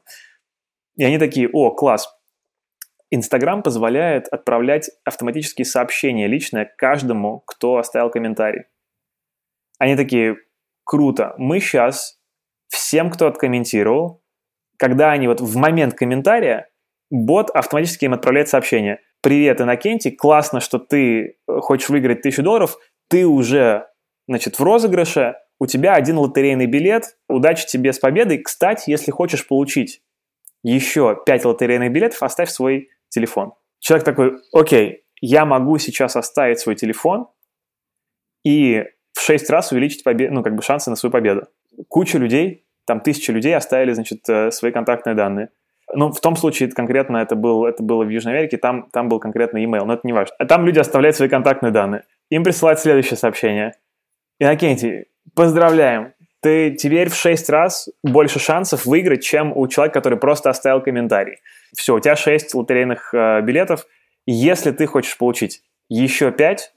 И они такие, о, класс, Инстаграм позволяет отправлять автоматические сообщения личное каждому, кто оставил комментарий. Они такие, круто, мы сейчас всем, кто откомментировал, когда они вот в момент комментария, бот автоматически им отправляет сообщение. Привет, Иннокентий, классно, что ты хочешь выиграть тысячу долларов, ты уже, значит, в розыгрыше, у тебя один лотерейный билет, удачи тебе с победой. Кстати, если хочешь получить еще 5 лотерейных билетов, оставь свой телефон. Человек такой, окей, я могу сейчас оставить свой телефон и в 6 раз увеличить побед... ну, как бы шансы на свою победу. Куча людей, там тысячи людей оставили, значит, э, свои контактные данные. Ну, в том случае конкретно это, был, это было в Южной Америке, там, там был конкретно email, но это не важно. Там люди оставляют свои контактные данные. Им присылают следующее сообщение. Иннокентий, Поздравляем! Ты теперь в 6 раз больше шансов выиграть, чем у человека, который просто оставил комментарий. Все, у тебя 6 лотерейных э, билетов. Если ты хочешь получить еще 5,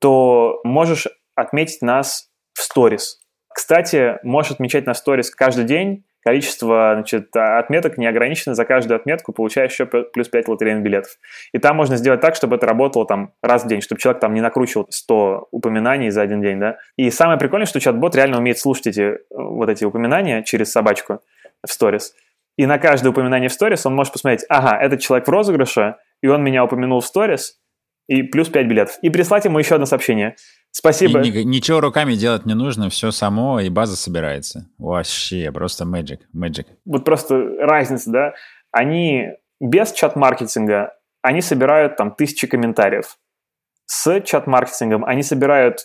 то можешь отметить нас в сторис. Кстати, можешь отмечать на сторис каждый день количество значит, отметок не ограничено, за каждую отметку получаешь еще плюс 5 лотерейных билетов. И там можно сделать так, чтобы это работало там раз в день, чтобы человек там не накручивал 100 упоминаний за один день, да. И самое прикольное, что чат-бот реально умеет слушать эти вот эти упоминания через собачку в сторис. И на каждое упоминание в сторис он может посмотреть, ага, этот человек в розыгрыше, и он меня упомянул в сторис, и плюс 5 билетов. И прислать ему еще одно сообщение – Спасибо. И, ничего руками делать не нужно, все само, и база собирается. Вообще, просто magic, magic. Вот просто разница, да? Они без чат-маркетинга, они собирают там тысячи комментариев. С чат-маркетингом они собирают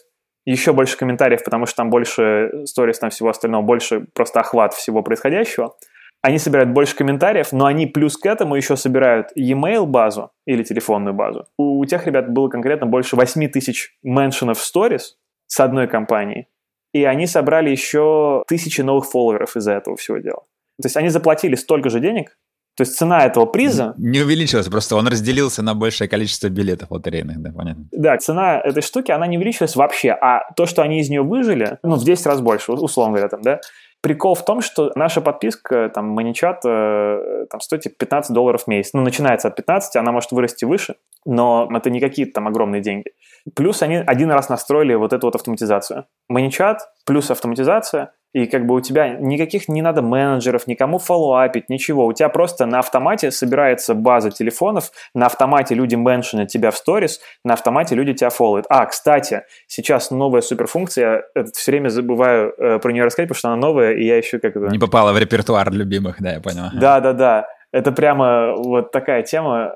еще больше комментариев, потому что там больше сторис, там всего остального, больше просто охват всего происходящего – они собирают больше комментариев, но они плюс к этому еще собирают e-mail базу или телефонную базу. У, тех ребят было конкретно больше 8 тысяч меншенов в сторис с одной компании, и они собрали еще тысячи новых фолловеров из-за этого всего дела. То есть они заплатили столько же денег, То есть цена этого приза... Не увеличилась, просто он разделился на большее количество билетов лотерейных, да, понятно? Да, цена этой штуки, она не увеличилась вообще, а то, что они из нее выжили, ну, в 10 раз больше, условно говоря, там, да, Прикол в том, что наша подписка, там, маничат, э, там, стоит типа 15 долларов в месяц. Ну, начинается от 15, она может вырасти выше, но это не какие-то там огромные деньги. Плюс они один раз настроили вот эту вот автоматизацию. Маничат плюс автоматизация, и как бы у тебя никаких не надо менеджеров, никому фоллоуапить, ничего. У тебя просто на автомате собирается база телефонов, на автомате люди меншинят тебя в сторис, на автомате люди тебя фолловят. А, кстати, сейчас новая суперфункция, я все время забываю э, про нее рассказать, потому что она новая, и я еще как бы... Не попала в репертуар любимых, да, я понял. Да-да-да. Это прямо вот такая тема.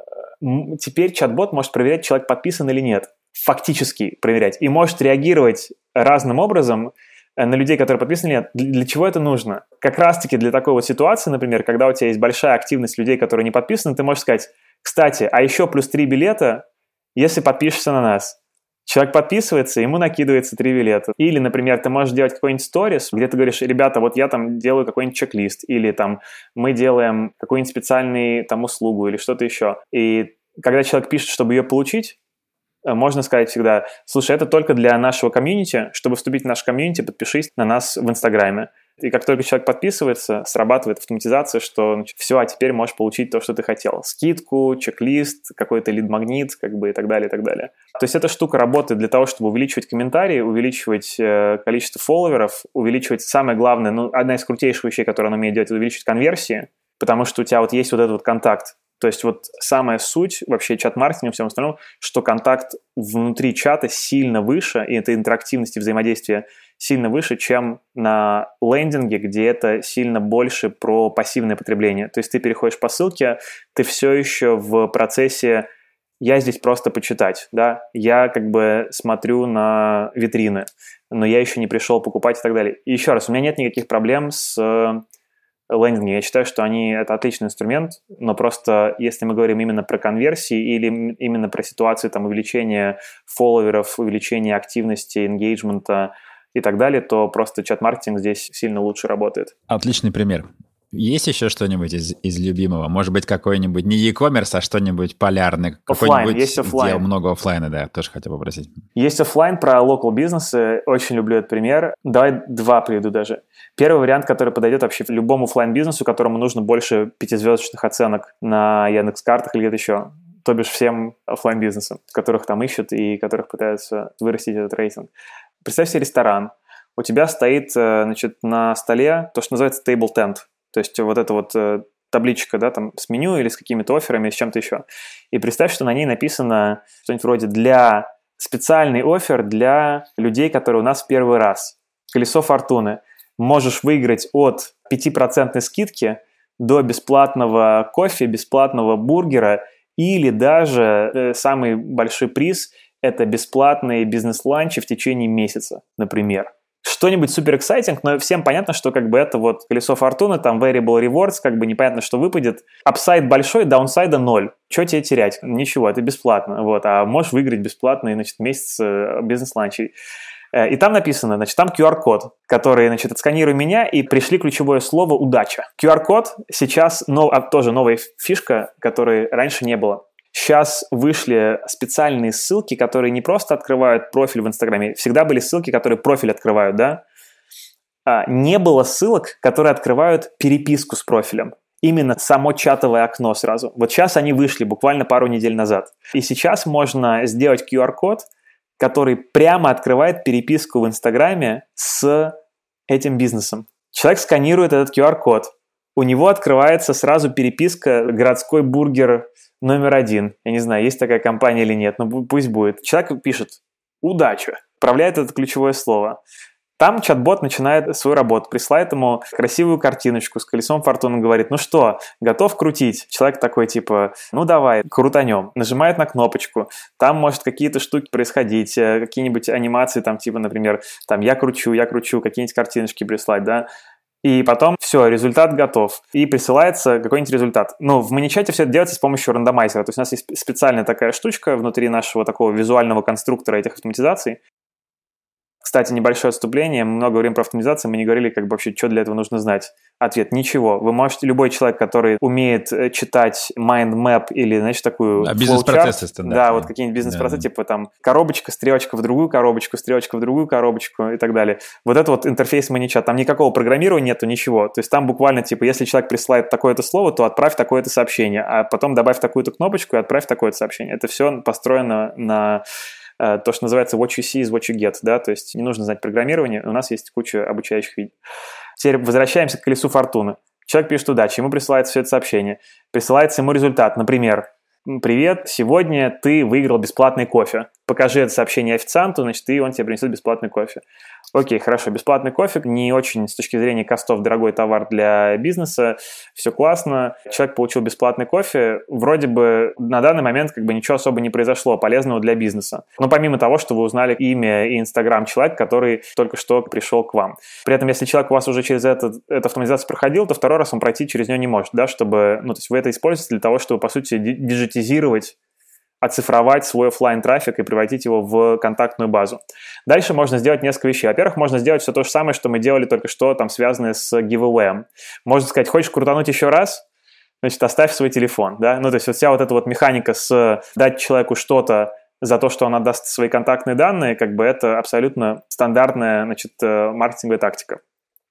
Теперь чат-бот может проверять, человек подписан или нет. Фактически проверять. И может реагировать разным образом, на людей, которые подписаны. Для чего это нужно? Как раз-таки для такой вот ситуации, например, когда у тебя есть большая активность людей, которые не подписаны, ты можешь сказать, кстати, а еще плюс три билета, если подпишешься на нас. Человек подписывается, ему накидывается три билета. Или, например, ты можешь делать какой-нибудь сторис, где ты говоришь, ребята, вот я там делаю какой-нибудь чек-лист, или там мы делаем какую-нибудь специальную там услугу или что-то еще. И когда человек пишет, чтобы ее получить, Э, можно сказать всегда, слушай, это только для нашего комьюнити, чтобы вступить в наш комьюнити, подпишись на нас в Инстаграме. И как только человек подписывается, срабатывает автоматизация, что значит, все, а теперь можешь получить то, что ты хотел. Скидку, чек-лист, какой-то лид-магнит, как бы и так далее, и так далее. То есть эта штука работает для того, чтобы увеличивать комментарии, увеличивать э, количество фолловеров, увеличивать, самое главное, ну, одна из крутейших вещей, которую она умеет делать, увеличивать конверсии, потому что у тебя вот есть вот этот вот контакт то есть вот самая суть вообще чат-маркетинга всем остальном, что контакт внутри чата сильно выше, и эта интерактивность и взаимодействие сильно выше, чем на лендинге, где это сильно больше про пассивное потребление. То есть ты переходишь по ссылке, ты все еще в процессе я здесь просто почитать, да, я как бы смотрю на витрины, но я еще не пришел покупать и так далее. И еще раз, у меня нет никаких проблем с лендинги. Я считаю, что они это отличный инструмент, но просто если мы говорим именно про конверсии или именно про ситуации там увеличения фолловеров, увеличения активности, engagement и так далее, то просто чат-маркетинг здесь сильно лучше работает. Отличный пример. Есть еще что-нибудь из, из любимого? Может быть, какой-нибудь не e-commerce, а что-нибудь полярный? Оффлайн, есть оффлайн. Где много офлайна, да, тоже хотел попросить. Есть офлайн про local бизнесы, очень люблю этот пример. Давай два приведу даже. Первый вариант, который подойдет вообще любому офлайн бизнесу которому нужно больше пятизвездочных оценок на Яндекс.Картах или где-то еще то бишь всем офлайн бизнесам которых там ищут и которых пытаются вырастить этот рейтинг. Представь себе ресторан. У тебя стоит э, значит, на столе то, что называется table tent. То есть вот эта вот э, табличка, да, там с меню или с какими-то офферами, с чем-то еще. И представь, что на ней написано что-нибудь вроде «для специальный офер для людей, которые у нас в первый раз». Колесо фортуны. Можешь выиграть от 5% скидки до бесплатного кофе, бесплатного бургера или даже э, самый большой приз – это бесплатные бизнес-ланчи в течение месяца, например что-нибудь супер exciting, но всем понятно, что как бы это вот колесо фортуны, там variable rewards, как бы непонятно, что выпадет. Апсайд большой, даунсайда ноль. Что тебе терять? Ничего, это бесплатно. Вот, а можешь выиграть бесплатный, значит, месяц э, бизнес-ланчей. Э, и там написано, значит, там QR-код, который, значит, отсканируй меня, и пришли ключевое слово «удача». QR-код сейчас нов, а, тоже новая фишка, которой раньше не было. Сейчас вышли специальные ссылки, которые не просто открывают профиль в Инстаграме. Всегда были ссылки, которые профиль открывают, да? А, не было ссылок, которые открывают переписку с профилем. Именно само чатовое окно сразу. Вот сейчас они вышли буквально пару недель назад. И сейчас можно сделать QR-код, который прямо открывает переписку в Инстаграме с этим бизнесом. Человек сканирует этот QR-код. У него открывается сразу переписка «Городской бургер номер один. Я не знаю, есть такая компания или нет, но пусть будет. Человек пишет «удача», отправляет это ключевое слово. Там чат-бот начинает свою работу, присылает ему красивую картиночку с колесом фортуны, говорит, ну что, готов крутить? Человек такой типа, ну давай, крутанем. Нажимает на кнопочку, там может какие-то штуки происходить, э, какие-нибудь анимации, там типа, например, там я кручу, я кручу, какие-нибудь картиночки прислать, да, и потом все, результат готов. И присылается какой-нибудь результат. Ну, в маничате все это делается с помощью рандомайзера. То есть у нас есть специальная такая штучка внутри нашего такого визуального конструктора этих автоматизаций, Кстати, небольшое отступление. Мы много говорим про автоматизацию, мы не говорили, как бы вообще, что для этого нужно знать. Ответ – ничего. Вы можете, любой человек, который умеет э, читать mind map или, значит, такую а, бизнес-процессы Да, вот какие-нибудь бизнес-процессы, да. типа там коробочка, стрелочка в другую коробочку, стрелочка в другую коробочку и так далее. Вот это вот интерфейс манича, там никакого программирования нету, ничего. То есть там буквально, типа, если человек присылает такое-то слово, то отправь такое-то сообщение, а потом добавь такую-то кнопочку и отправь такое-то сообщение. Это все построено на то, что называется what you see is what you get, да, то есть не нужно знать программирование, у нас есть куча обучающих видео. Теперь возвращаемся к колесу фортуны. Человек пишет удачи, ему присылается все это сообщение. Присылается ему результат, например, «Привет, сегодня ты выиграл бесплатный кофе. Покажи это сообщение официанту, значит, и он тебе принесет бесплатный кофе». Окей, хорошо, бесплатный кофе, не очень с точки зрения костов дорогой товар для бизнеса, все классно, человек получил бесплатный кофе, вроде бы на данный момент как бы ничего особо не произошло полезного для бизнеса. Но помимо того, что вы узнали имя и инстаграм человека, который только что пришел к вам. При этом, если человек у вас уже через это, эту автоматизацию проходил, то второй раз он пройти через нее не может, да, чтобы, ну, то есть вы это используете для того, чтобы, по сути, диджитизировать оцифровать свой офлайн трафик и превратить его в контактную базу. Дальше можно сделать несколько вещей. Во-первых, можно сделать все то же самое, что мы делали только что, там, связанное с giveaway. Можно сказать, хочешь крутануть еще раз? Значит, оставь свой телефон, да? Ну, то есть вот вся вот эта вот механика с дать человеку что-то за то, что он отдаст свои контактные данные, как бы это абсолютно стандартная, значит, э, маркетинговая тактика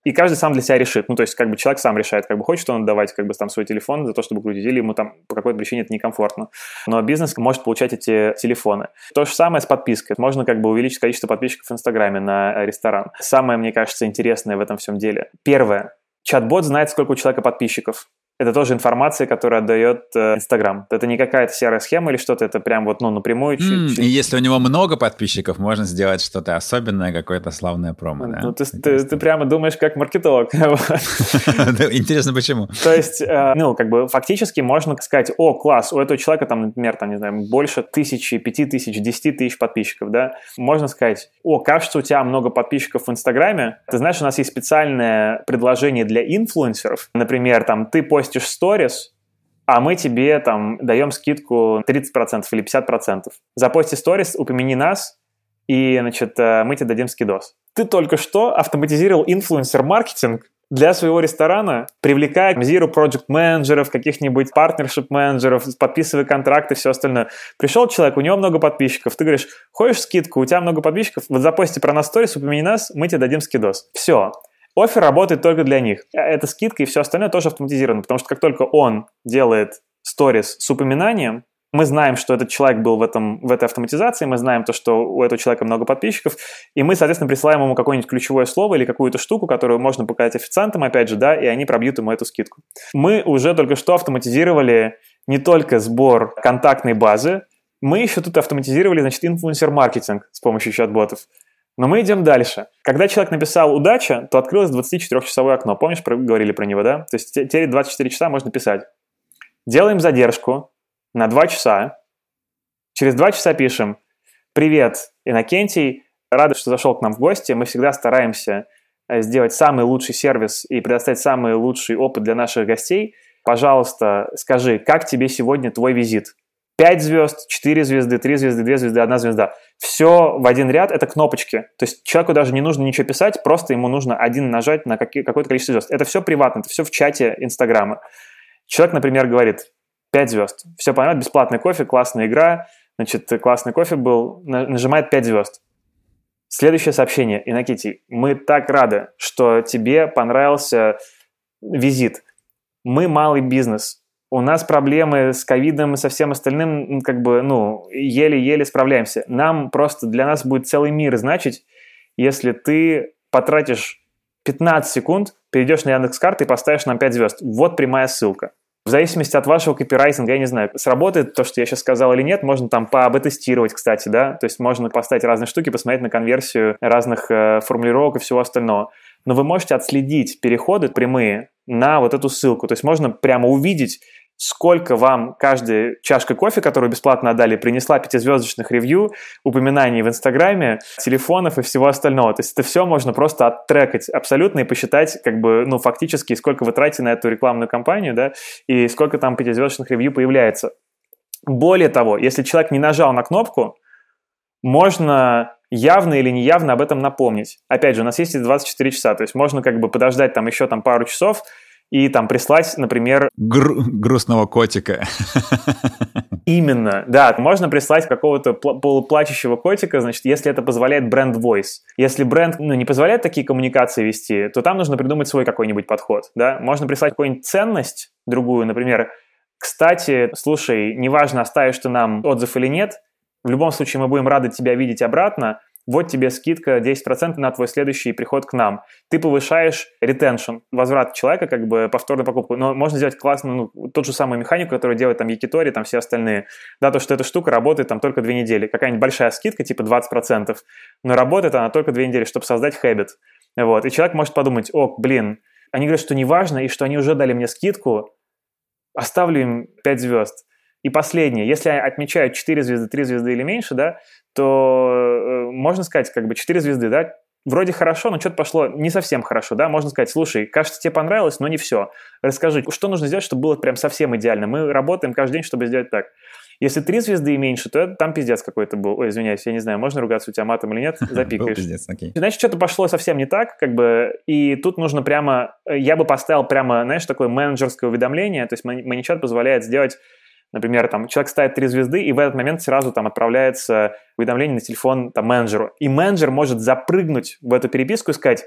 и каждый сам для себя решит. Ну, то есть, как бы человек сам решает, как бы хочет он отдавать как бы там свой телефон за то, чтобы крутить, или ему там по какой-то причине это некомфортно. Но бизнес может получать эти телефоны. То же самое с подпиской. Можно как бы увеличить количество подписчиков в Инстаграме на ресторан. Самое, мне кажется, интересное в этом всем деле. Первое. Чат-бот знает, сколько у человека подписчиков это тоже информация, которая отдает э, Инстаграм. Это не какая-то серая схема или что-то, это прям вот, ну, напрямую. Mm, чуть, чуть... И если у него много подписчиков, можно сделать что-то особенное, какое-то славное промо, да? Ну, ты, ты, ты прямо думаешь как маркетолог. [laughs] [laughs] Интересно, почему? То есть, э, ну, как бы фактически можно сказать, о, класс, у этого человека там, например, там, не знаю, больше тысячи, пяти тысяч, десяти тысяч подписчиков, да? Можно сказать, о, кажется, у тебя много подписчиков в Инстаграме. Ты знаешь, у нас есть специальное предложение для инфлюенсеров. Например, там, ты постишь постишь сторис, а мы тебе там даем скидку 30% или 50%. Запости сторис, упомяни нас, и, значит, э, мы тебе дадим скидос. Ты только что автоматизировал инфлюенсер-маркетинг для своего ресторана, привлекая Zero Project менеджеров, каких-нибудь партнершип менеджеров, подписывая контракты, все остальное. Пришел человек, у него много подписчиков, ты говоришь, хочешь скидку, у тебя много подписчиков, вот запости про нас сторис, упомяни нас, мы тебе дадим скидос. Все. Офер работает только для них. Э, эта скидка и все остальное тоже автоматизировано, потому что как только он делает сторис с упоминанием, мы знаем, что этот человек был в, этом, в этой автоматизации, мы знаем то, что у этого человека много подписчиков, и мы, соответственно, присылаем ему какое-нибудь ключевое слово или какую-то штуку, которую можно показать официантам, опять же, да, и они пробьют ему эту скидку. Мы уже только что автоматизировали не только сбор контактной базы, мы еще тут автоматизировали, значит, инфлюенсер-маркетинг с помощью чат-ботов. Но мы идем дальше. Когда человек написал «удача», то открылось 24-часовое окно. Помнишь, про, говорили про него, да? То есть теперь 24 часа можно писать. Делаем задержку на 2 часа. Через 2 часа пишем «Привет, Иннокентий, рады, что зашел к нам в гости. Мы всегда стараемся э, сделать самый лучший сервис и предоставить самый лучший опыт для наших гостей. Пожалуйста, скажи, как тебе сегодня твой визит? 5 звезд, 4 звезды, 3 звезды, 2 звезды, 1 звезда. Все в один ряд – это кнопочки. То есть человеку даже не нужно ничего писать, просто ему нужно один нажать на какое-то количество звезд. Это все приватно, это все в чате Инстаграма. Человек, например, говорит 5 звезд. Все понятно, бесплатный кофе, классная игра, значит, классный кофе был, нажимает 5 звезд. Следующее сообщение. Иннокентий, мы так рады, что тебе понравился визит. Мы малый бизнес, у нас проблемы с ковидом и со всем остальным, как бы, ну, еле-еле справляемся. Нам просто, для нас будет целый мир значить, если ты потратишь 15 секунд, перейдешь на Яндекс.Карты и поставишь нам 5 звезд. Вот прямая ссылка. В зависимости от вашего копирайтинга, я не знаю, сработает то, что я сейчас сказал или нет, можно там поаб-тестировать, кстати, да, то есть можно поставить разные штуки, посмотреть на конверсию разных э, формулировок и всего остального. Но вы можете отследить переходы прямые на вот эту ссылку, то есть можно прямо увидеть, сколько вам каждая чашка кофе, которую бесплатно отдали, принесла пятизвездочных ревью, упоминаний в Инстаграме, телефонов и всего остального. То есть это все можно просто оттрекать абсолютно и посчитать, как бы, ну, фактически, сколько вы тратите на эту рекламную кампанию, да, и сколько там пятизвездочных ревью появляется. Более того, если человек не нажал на кнопку, можно явно или неявно об этом напомнить. Опять же, у нас есть эти 24 часа, то есть можно как бы подождать там еще там пару часов, и там прислать, например... Гру- грустного котика. Именно, да. Можно прислать какого-то полуплачущего котика, значит, если это позволяет бренд Voice. Если бренд ну, не позволяет такие коммуникации вести, то там нужно придумать свой какой-нибудь подход, да. Можно прислать какую-нибудь ценность другую, например, кстати, слушай, неважно, оставишь ты нам отзыв или нет, в любом случае мы будем рады тебя видеть обратно, вот тебе скидка 10% на твой следующий приход к нам. Ты повышаешь ретеншн, возврат человека, как бы повторную покупку. Но можно сделать классную, ну, тот же самый механику, который делает там Якитори, там все остальные. Да, то, что эта штука работает там только две недели. Какая-нибудь большая скидка, типа 20%, но работает она только две недели, чтобы создать хэббит. Вот. И человек может подумать, о, блин, они говорят, что не важно, и что они уже дали мне скидку, оставлю им 5 звезд. И последнее, если отмечают 4 звезды, 3 звезды или меньше, да, то э, можно сказать, как бы 4 звезды, да, вроде хорошо, но что-то пошло не совсем хорошо, да, можно сказать, слушай, кажется, тебе понравилось, но не все. Расскажи, что нужно сделать, чтобы было прям совсем идеально. Мы работаем каждый день, чтобы сделать так. Если три звезды и меньше, то это там пиздец какой-то был. Ой, извиняюсь, я не знаю, можно ругаться у тебя матом или нет, [laughs] запикаешь. пиздец, окей. Значит, что-то пошло совсем не так, как бы, и тут нужно прямо, я бы поставил прямо, знаешь, такое менеджерское уведомление, то есть маничат позволяет сделать Например, там человек ставит три звезды, и в этот момент сразу там отправляется уведомление на телефон там, менеджеру. И менеджер может запрыгнуть в эту переписку и сказать,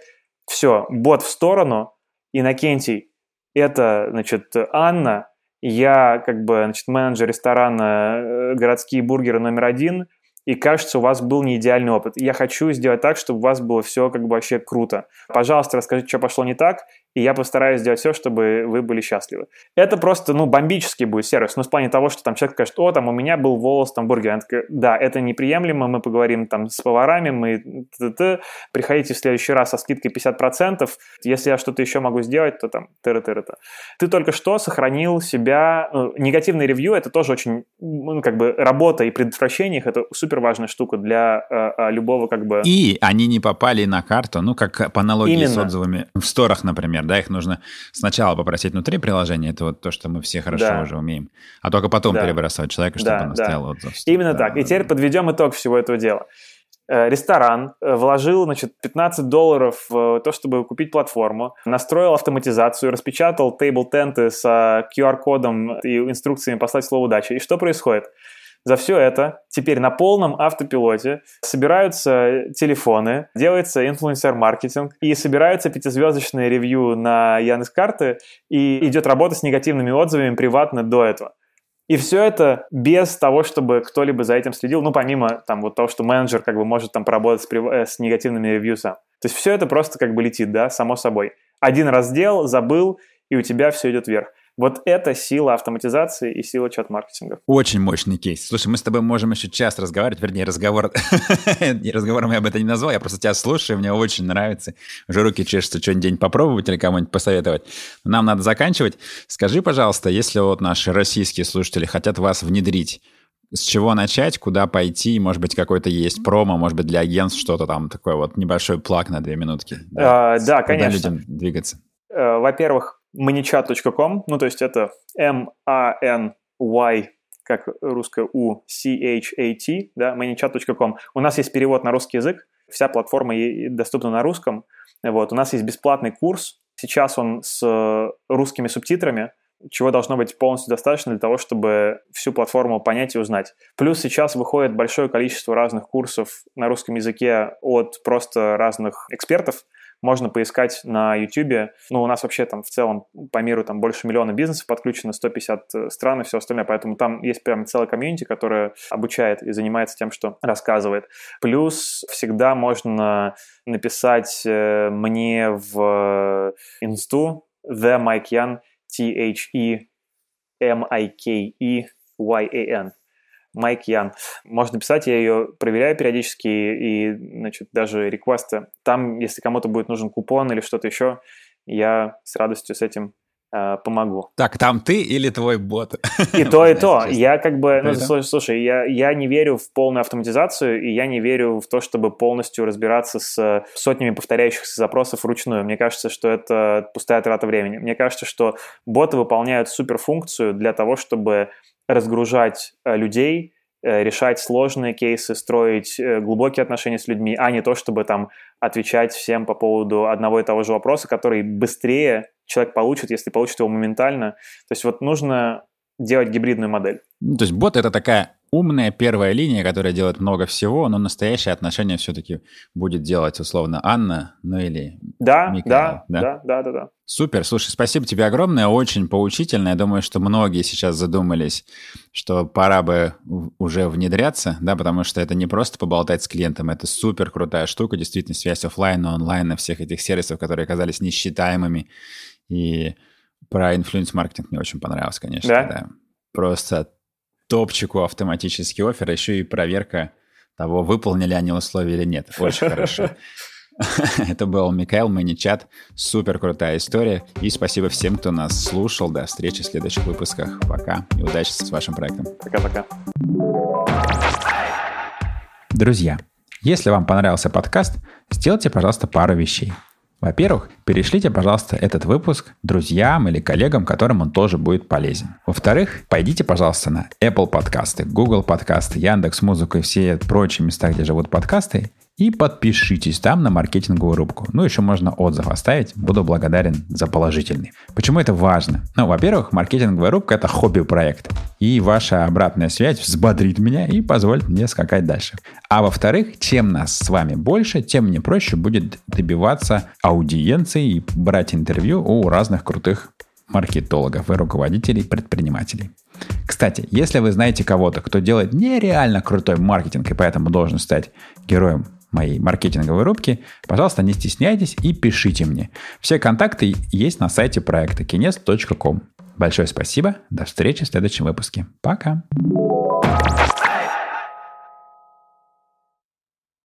все, бот в сторону, Иннокентий, это, значит, Анна, я как бы, значит, менеджер ресторана э, «Городские бургеры» номер один – и кажется, у вас был не идеальный опыт. Я хочу сделать так, чтобы у вас было все как бы вообще круто. Пожалуйста, расскажите, что пошло не так, и я постараюсь сделать все, чтобы вы были счастливы. Это просто, ну, бомбический будет сервис, ну, в плане того, что там человек скажет, о, там у меня был волос, там бургер. Она такая, да, это неприемлемо, мы поговорим там с поварами, мы т -т -т, приходите в следующий раз со скидкой 50%, если я что-то еще могу сделать, то там тыры тыры -то. Ты только что сохранил себя, ну, негативный ревью, это тоже очень, ну, как бы работа и предотвращение их, это супер супер важная штука для э, любого как бы... И они не попали на карту, ну, как по аналогии Именно. с отзывами в сторах, например, да, их нужно сначала попросить внутри приложения, это вот то, что мы все хорошо да. уже умеем, а только потом да. перебрасывать человека, чтобы да, он оставил да. отзыв. Именно да, так. И теперь подведем итог всего этого дела э, ресторан э, вложил значит, 15 долларов в то, чтобы купить платформу, настроил автоматизацию, распечатал тейбл-тенты с QR-кодом и инструкциями послать слово удачи. И что происходит? За все это теперь на полном автопилоте собираются телефоны, делается инфлюенсер-маркетинг и собираются пятизвездочные ревью на Яндекс.Карты и идет работа с негативными отзывами приватно до этого. И все это без того, чтобы кто-либо за этим следил, ну, помимо там вот того, что менеджер как бы может там поработать с, э, с негативными ревью сам. То есть все это просто как бы летит, да, само собой. Один раз сделал, забыл, и у тебя все идет вверх. Вот это сила автоматизации и сила чат-маркетинга. Очень мощный кейс. Слушай, мы с тобой можем еще час разговаривать, вернее, разговор... Разговором я бы это не назвал, я просто тебя слушаю, мне очень нравится. Уже руки чешутся что-нибудь попробовать или кому-нибудь посоветовать. Нам надо заканчивать. Скажи, пожалуйста, если вот наши российские слушатели хотят вас внедрить, с чего начать, куда пойти, может быть, какой-то есть промо, может быть, для агентств что-то там такое вот небольшой плаг на две минутки. Да, а, да конечно. людям двигаться? Э, во-первых, manichat.com, ну то есть это M-A-N-Y, как русское U, C-H-A-T, да, manichat.com. У нас есть перевод на русский язык, вся платформа доступна на русском. Вот, у нас есть бесплатный курс, сейчас он с русскими субтитрами, чего должно быть полностью достаточно для того, чтобы всю платформу понять и узнать. Плюс сейчас выходит большое количество разных курсов на русском языке от просто разных экспертов, можно поискать на YouTube. Ну, у нас вообще там в целом по миру там больше миллиона бизнесов подключено, 150 э, стран и все остальное, поэтому там есть прям целая комьюнити, которая обучает и занимается тем, что рассказывает. Плюс всегда можно написать э, мне в инсту The Mike Yan, T-H-E M-I-K-E Y-A-N. Майк Ян. Можно писать, я ее проверяю периодически и, значит, даже реквесты. Там, если кому-то будет нужен купон или что-то еще, я с радостью с этим э, помогу. Так, там ты или твой бот? И то, и [laughs] то. Я как бы, ну, слушай, я, я не верю в полную автоматизацию, и я не верю в то, чтобы полностью разбираться с сотнями повторяющихся запросов вручную. Мне кажется, что это пустая трата времени. Мне кажется, что боты выполняют суперфункцию для того, чтобы разгружать э, людей э, решать сложные кейсы, строить э, глубокие отношения с людьми, а не то, чтобы там отвечать всем по поводу одного и того же вопроса, который быстрее человек получит, если получит его моментально. То есть вот нужно делать гибридную модель. Ну, то есть бот — это такая умная первая линия, которая делает много всего, но настоящее отношение все-таки будет делать условно Анна, ну или да, Микаэл, да, да, да, да, да, да. Супер, слушай, спасибо тебе огромное, очень поучительно. Я думаю, что многие сейчас задумались, что пора бы уже внедряться, да, потому что это не просто поболтать с клиентом, это супер крутая штука, действительно, связь офлайна, онлайна, всех этих сервисов, которые оказались несчитаемыми. И про инфлюенс-маркетинг мне очень понравилось, конечно. Да? да. Просто топчику автоматический офер, еще и проверка того, выполнили они условия или нет. Очень хорошо. [laughs] Это был Михаил Маничат. Супер крутая история. И спасибо всем, кто нас слушал. До встречи в следующих выпусках. Пока. И удачи с вашим проектом. Пока-пока. Друзья, если вам понравился подкаст, сделайте, пожалуйста, пару вещей. Во-первых, перешлите, пожалуйста, этот выпуск друзьям или коллегам, которым он тоже будет полезен. Во-вторых, пойдите, пожалуйста, на Apple подкасты, Google подкасты, Яндекс Музыку и все прочие места, где живут подкасты, и подпишитесь там на маркетинговую рубку. Ну, еще можно отзыв оставить. Буду благодарен за положительный. Почему это важно? Ну, во-первых, маркетинговая рубка – это хобби-проект. И ваша обратная связь взбодрит меня и позволит мне скакать дальше. А во-вторых, чем нас с вами больше, тем мне проще будет добиваться аудиенции и брать интервью у разных крутых маркетологов и руководителей предпринимателей. Кстати, если вы знаете кого-то, кто делает нереально крутой маркетинг и поэтому должен стать героем моей маркетинговой рубки, пожалуйста, не стесняйтесь и пишите мне. Все контакты есть на сайте проекта kines.com. Большое спасибо. До встречи в следующем выпуске. Пока.